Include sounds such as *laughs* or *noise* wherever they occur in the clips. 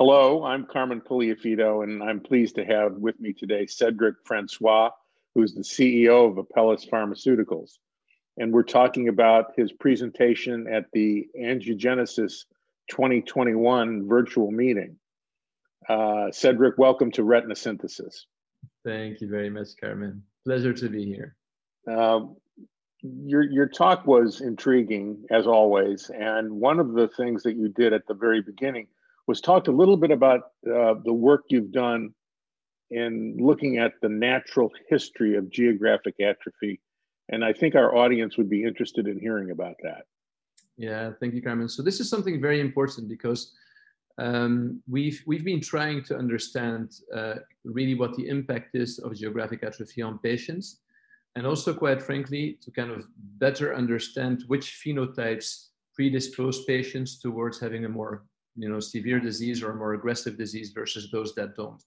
hello, I'm Carmen Puliafito, and I'm pleased to have with me today Cedric Francois, who's the CEO of Apellis Pharmaceuticals. And we're talking about his presentation at the Angiogenesis 2021 virtual meeting. Uh, Cedric, welcome to Retina Synthesis. Thank you very much, Carmen. Pleasure to be here. Uh, your your talk was intriguing as always, and one of the things that you did at the very beginning was talked a little bit about uh, the work you've done in looking at the natural history of geographic atrophy, and I think our audience would be interested in hearing about that. Yeah, thank you, Carmen. So this is something very important because um, we've we've been trying to understand uh, really what the impact is of geographic atrophy on patients and also quite frankly to kind of better understand which phenotypes predispose patients towards having a more you know severe disease or more aggressive disease versus those that don't.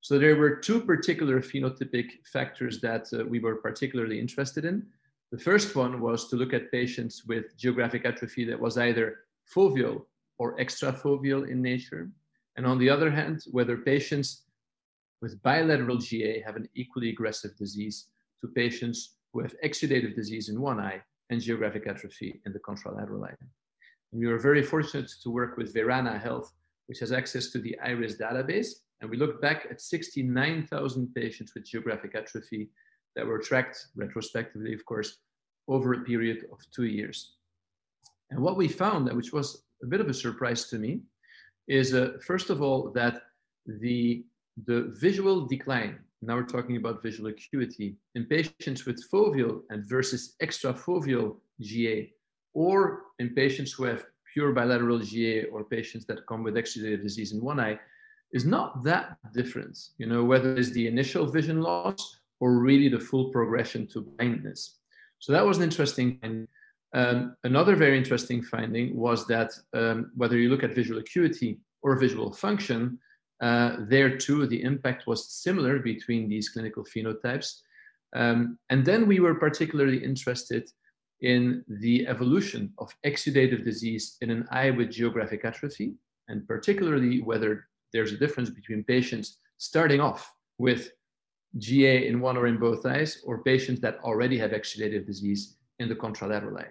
So there were two particular phenotypic factors that uh, we were particularly interested in. The first one was to look at patients with geographic atrophy that was either foveal or extrafoveal in nature. And on the other hand whether patients with bilateral GA have an equally aggressive disease to patients who have exudative disease in one eye and geographic atrophy in the contralateral eye. And we were very fortunate to work with Verana Health, which has access to the IRIS database. And we looked back at 69,000 patients with geographic atrophy that were tracked retrospectively, of course, over a period of two years. And what we found, which was a bit of a surprise to me, is uh, first of all that the, the visual decline now we're talking about visual acuity, in patients with foveal and versus extrafoveal GA, or in patients who have pure bilateral GA or patients that come with exudative disease in one eye, is not that different. You know, whether it's the initial vision loss or really the full progression to blindness. So that was an interesting. Um, another very interesting finding was that um, whether you look at visual acuity or visual function, uh, there too, the impact was similar between these clinical phenotypes. Um, and then we were particularly interested in the evolution of exudative disease in an eye with geographic atrophy, and particularly whether there's a difference between patients starting off with GA in one or in both eyes, or patients that already have exudative disease in the contralateral eye.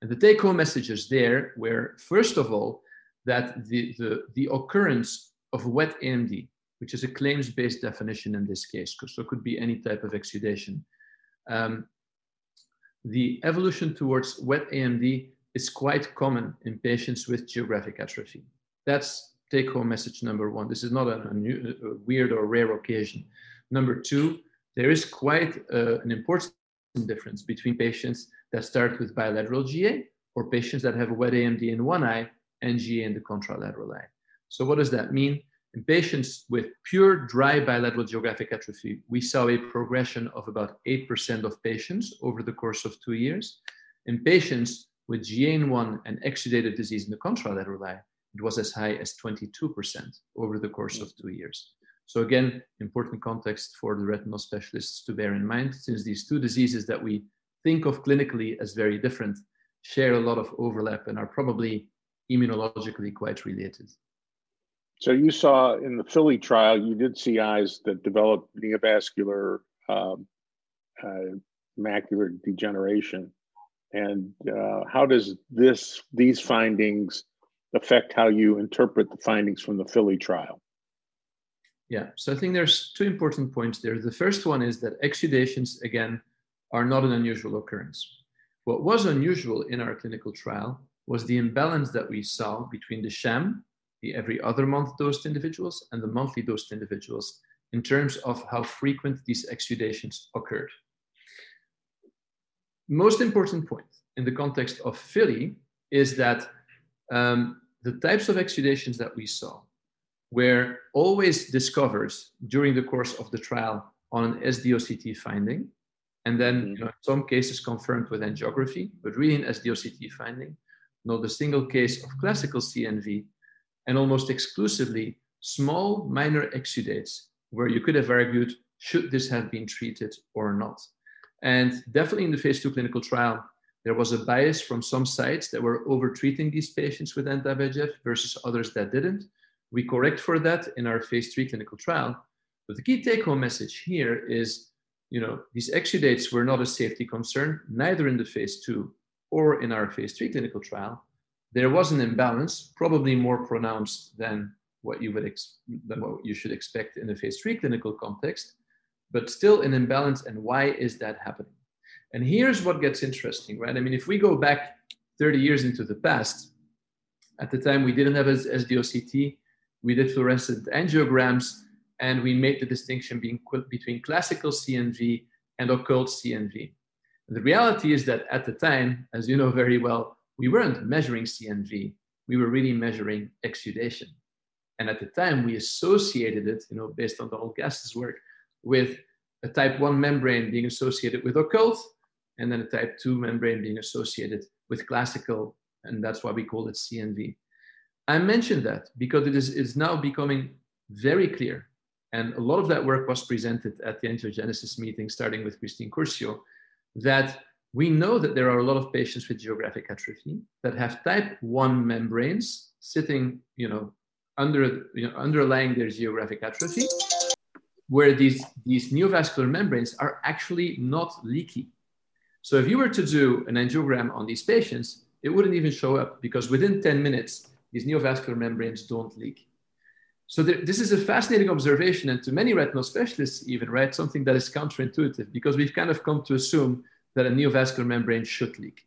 And the take home messages there were, first of all, that the, the, the occurrence of wet AMD, which is a claims-based definition in this case, so it could be any type of exudation. Um, the evolution towards wet AMD is quite common in patients with geographic atrophy. That's take-home message number one. This is not a, a, new, a weird or rare occasion. Number two, there is quite uh, an important difference between patients that start with bilateral GA or patients that have wet AMD in one eye and GA in the contralateral eye. So what does that mean? In patients with pure dry bilateral geographic atrophy, we saw a progression of about 8% of patients over the course of two years. In patients with GAN1 and exudative disease in the contralateral eye, it was as high as 22% over the course of two years. So again, important context for the retinal specialists to bear in mind, since these two diseases that we think of clinically as very different share a lot of overlap and are probably immunologically quite related. So you saw in the FILLY trial, you did see eyes that developed neovascular um, uh, macular degeneration. And uh, how does this these findings affect how you interpret the findings from the FILLY trial? Yeah, so I think there's two important points there. The first one is that exudations, again, are not an unusual occurrence. What was unusual in our clinical trial was the imbalance that we saw between the sham the every other month dosed individuals and the monthly dosed individuals in terms of how frequent these exudations occurred. Most important point in the context of FILLY is that um, the types of exudations that we saw were always discovered during the course of the trial on an SDOCT finding, and then mm-hmm. you know, in some cases confirmed with angiography, but really an SDOCT finding, not a single case of classical CNV and almost exclusively small minor exudates where you could have argued should this have been treated or not. And definitely in the phase two clinical trial, there was a bias from some sites that were overtreating these patients with anti-VEGF versus others that didn't. We correct for that in our phase three clinical trial. But the key take home message here is you know, these exudates were not a safety concern, neither in the phase two or in our phase three clinical trial. There was an imbalance, probably more pronounced than what you would ex- than what you should expect in a phase three clinical context, but still an imbalance. And why is that happening? And here's what gets interesting, right? I mean, if we go back 30 years into the past, at the time we didn't have SDOCT, we did fluorescent angiograms, and we made the distinction being, between classical CNV and occult CNV. The reality is that at the time, as you know very well, we weren't measuring CNV, we were really measuring exudation. And at the time, we associated it, you know, based on Donald Gass's work, with a type 1 membrane being associated with occult, and then a type 2 membrane being associated with classical, and that's why we call it CNV. I mentioned that because it is now becoming very clear and a lot of that work was presented at the angiogenesis meeting, starting with Christine Curcio, that we know that there are a lot of patients with geographic atrophy that have type 1 membranes sitting, you know, under, you know, underlying their geographic atrophy, where these, these neovascular membranes are actually not leaky. So if you were to do an angiogram on these patients, it wouldn't even show up because within 10 minutes, these neovascular membranes don't leak. So there, this is a fascinating observation, and to many retinal specialists, even right, something that is counterintuitive because we've kind of come to assume that a neovascular membrane should leak.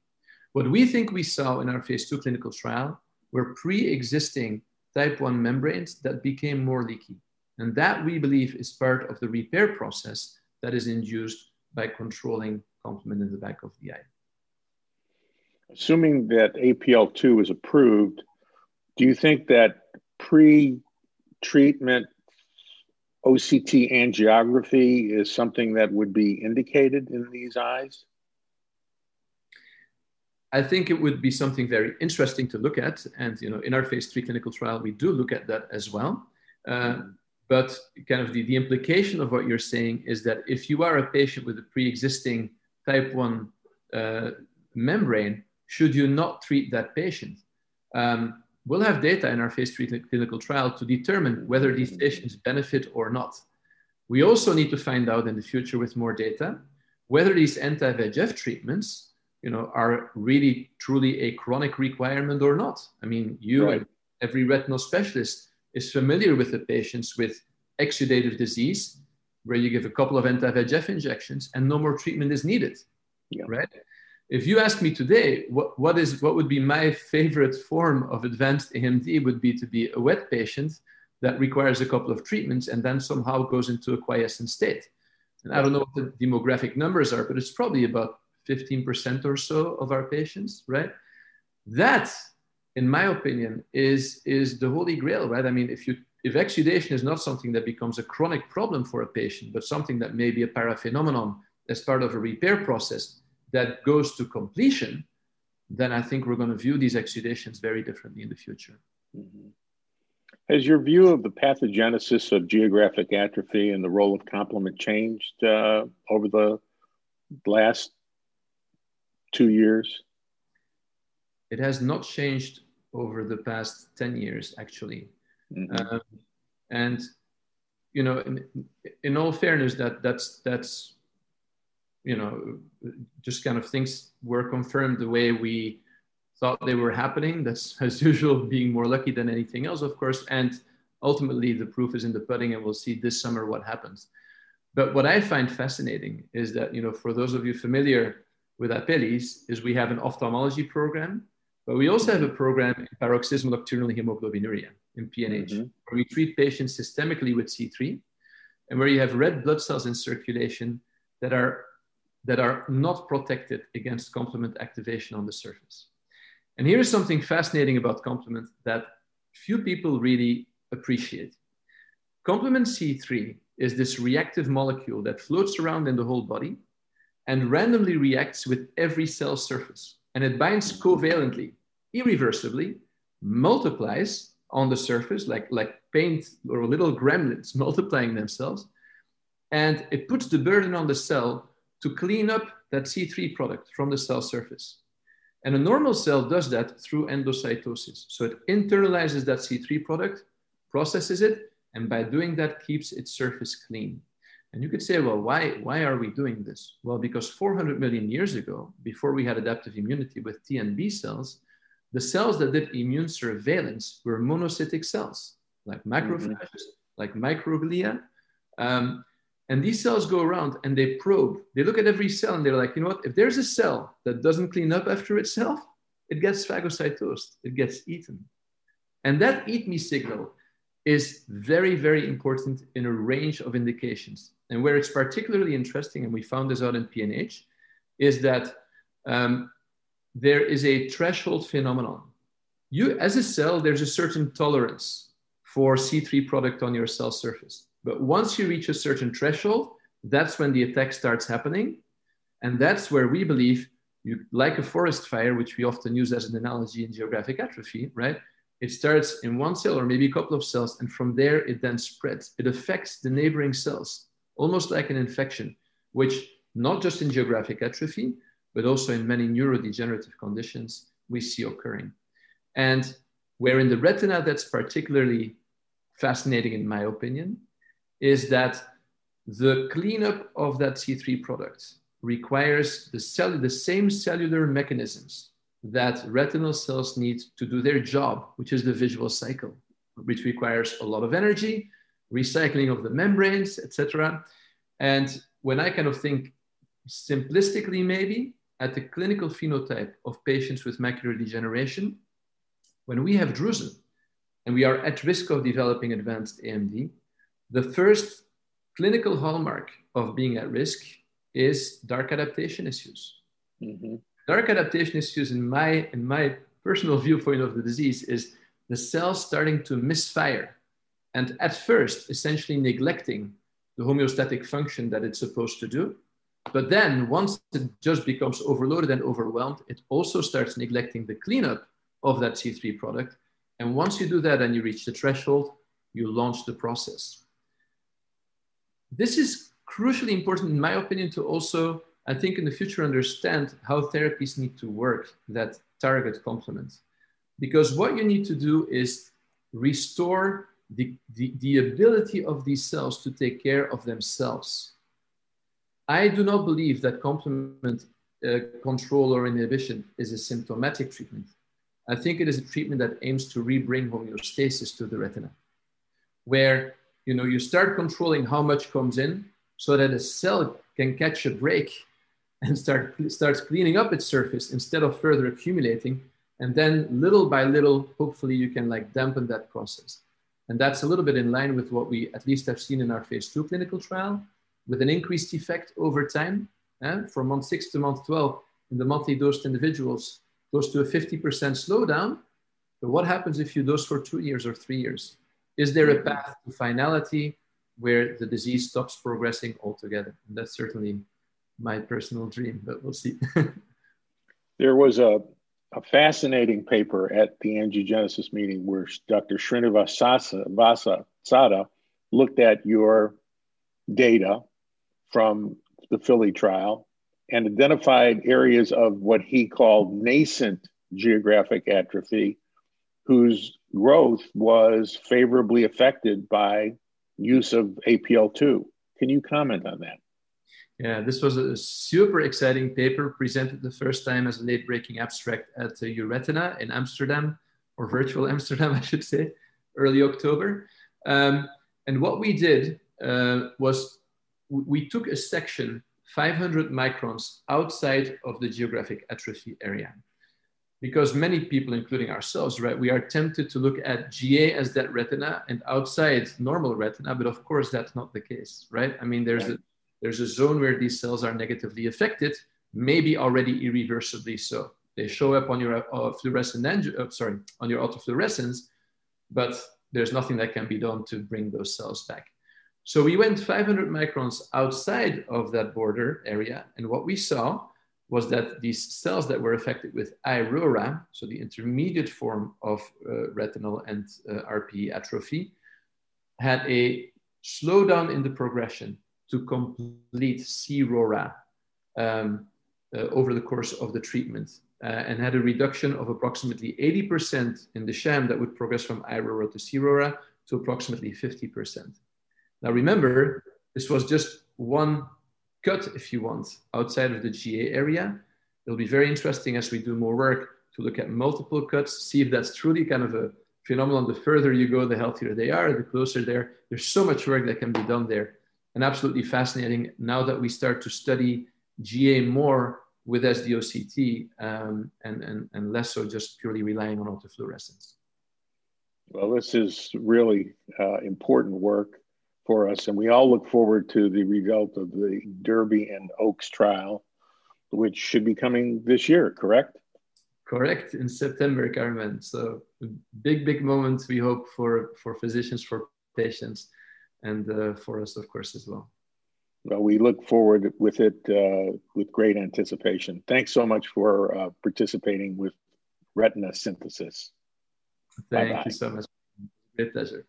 What we think we saw in our phase two clinical trial were pre-existing type 1 membranes that became more leaky. And that we believe is part of the repair process that is induced by controlling complement in the back of the eye. Assuming that APL2 is approved, do you think that pre treatment OCT angiography is something that would be indicated in these eyes? I think it would be something very interesting to look at. And, you know, in our phase three clinical trial, we do look at that as well. Uh, but kind of the, the implication of what you're saying is that if you are a patient with a pre-existing type 1 uh, membrane, should you not treat that patient? Um, we'll have data in our phase three clinical trial to determine whether these patients benefit or not. We also need to find out in the future with more data whether these anti-VEGF treatments, you know, are really truly a chronic requirement or not. I mean, you right. and every retinal specialist is familiar with the patients with exudative disease, where you give a couple of anti-VEGF injections and no more treatment is needed, yeah. right? if you ask me today, what, what is what would be my favorite form of advanced AMD would be to be a wet patient that requires a couple of treatments and then somehow goes into a quiescent state. And I don't know what the demographic numbers are, but it's probably about 15% or so of our patients, right? That, in my opinion, is, is the holy grail, right? I mean, if you if exudation is not something that becomes a chronic problem for a patient, but something that may be a paraphenomenon as part of a repair process, that goes to completion, then I think we're going to view these exudations very differently in the future. Mm-hmm. Has your view of the pathogenesis of geographic atrophy and the role of complement changed uh, over the last two years? It has not changed over the past 10 years, actually. Mm-hmm. Um, and, you know, in, in all fairness, that, that's, that's you know, just kind of things were confirmed the way we thought they were happening. That's *laughs* as usual, being more lucky than anything else, of course. And ultimately, the proof is in the pudding, and we'll see this summer what happens. But what I find fascinating is that, you know, for those of you familiar with Apellis, is we have an ophthalmology program, but we also have a program in paroxysmal nocturnal hemoglobinuria in PNH, mm-hmm. where we treat patients systemically with C3, and where you have red blood cells in circulation that are that are not protected against complement activation on the surface. And here is something fascinating about complement that few people really appreciate. Complement C3 is this reactive molecule that floats around in the whole body and randomly reacts with every cell surface. And it binds covalently, irreversibly, multiplies on the surface like, like paint or little gremlins *laughs* multiplying themselves. And it puts the burden on the cell to clean up that C3 product from the cell surface. And a normal cell does that through endocytosis. So it internalizes that C3 product, processes it, and by doing that, keeps its surface clean. And you could say, well, why, why are we doing this? Well, because 400 million years ago, before we had adaptive immunity with T and B cells, the cells that did immune surveillance were monocytic cells, like macrophages, mm-hmm. like microglia. Um, and these cells go around and they probe. They look at every cell and they're like, you know what? If there's a cell that doesn't clean up after itself, it gets phagocytosed, it gets eaten. And that eat me signal is very, very important in a range of indications. And where it's particularly interesting, and we found this out in PNH, is that um, there is a threshold phenomenon. You, as a cell, there's a certain tolerance for C3 product on your cell surface. But once you reach a certain threshold, that's when the attack starts happening. And that's where we believe, you, like a forest fire, which we often use as an analogy in geographic atrophy, right? It starts in one cell or maybe a couple of cells, and from there it then spreads. It affects the neighboring cells almost like an infection, which not just in geographic atrophy, but also in many neurodegenerative conditions we see occurring. And where in the retina that's particularly fascinating, in my opinion, is that the cleanup of that C3 product requires the, cell, the same cellular mechanisms that retinal cells need to do their job, which is the visual cycle, which requires a lot of energy, recycling of the membranes, etc. And when I kind of think simplistically, maybe at the clinical phenotype of patients with macular degeneration, when we have drusen and we are at risk of developing advanced AMD, the first clinical hallmark of being at risk is dark adaptation issues. Mm-hmm. Dark adaptation issues, in my, in my personal viewpoint of the disease, is the cells starting to misfire and at first essentially neglecting the homeostatic function that it's supposed to do. But then once it just becomes overloaded and overwhelmed, it also starts neglecting the cleanup of that C3 product. And once you do that and you reach the threshold, you launch the process. This is crucially important, in my opinion, to also, I think, in the future, understand how therapies need to work that target complement. Because what you need to do is restore the, the, the ability of these cells to take care of themselves. I do not believe that complement uh, control or inhibition is a symptomatic treatment. I think it is a treatment that aims to rebring homeostasis to the retina, where you know you start controlling how much comes in, so that a cell can catch a break and start starts cleaning up its surface instead of further accumulating, and then little by little, hopefully, you can like dampen that process. And that's a little bit in line with what we at least have seen in our phase two clinical trial, with an increased effect over time. Eh? From month six to month 12, in the monthly dosed individuals, goes to a 50% slowdown. But what happens if you dose for two years or three years? Is there a path to finality where the disease stops progressing altogether? And that's certainly my personal dream, but we'll see. *laughs* there was a a fascinating paper at the angiogenesis meeting where Dr. Srinivasa Vasa, Sadda looked at your data from the FILLY trial and identified areas of what he called nascent geographic atrophy, whose growth was favorably affected by use of APL2. Can you comment on that? Yeah, this was a super exciting paper presented the first time as a late breaking abstract at uh, EURETINA in Amsterdam, or virtual *laughs* Amsterdam, I should say, early October. Um, and what we did uh, was we took a section 500 microns outside of the geographic atrophy area. Because many people, including ourselves, right, we are tempted to look at GA as that retina and outside normal retina, but of course that's not the case, right? I mean, there's right. a there's a zone where these cells are negatively affected, maybe already irreversibly so. They show up on your uh, fluorescent, uh, sorry, on your autofluorescence, but there's nothing that can be done to bring those cells back. So we went 500 microns outside of that border area, and what we saw was that these cells that were affected with iRORA, so the intermediate form of uh, retinal and uh, RPE atrophy, had a slowdown in the progression to complete C-RORA um, uh, over the course of the treatment uh, and had a reduction of approximately 80% in the sham that would progress from iRORA to C-RORA to approximately 50%. Now remember, this was just one cut, if you want, outside of the GA area. It'll be very interesting as we do more work to look at multiple cuts, see if that's truly kind of a phenomenon. The further you go, the healthier they are, the closer there. There's so much work that can be done there. And absolutely fascinating now that we start to study GA more with SDOCT um, and, and, and less so just purely relying on autofluorescence. Well, this is really uh, important work for us, and we all look forward to the result of the Derby and Oaks trial, which should be coming this year, correct? Correct, in September, Carmen. So big, big moment we hope for, for physicians, for patients, and uh, for us, of course, as well. Well, we look forward with it uh, with great anticipation. Thanks so much for uh, participating with Retina Synthesis. Thank Bye-bye. you so much. Great pleasure.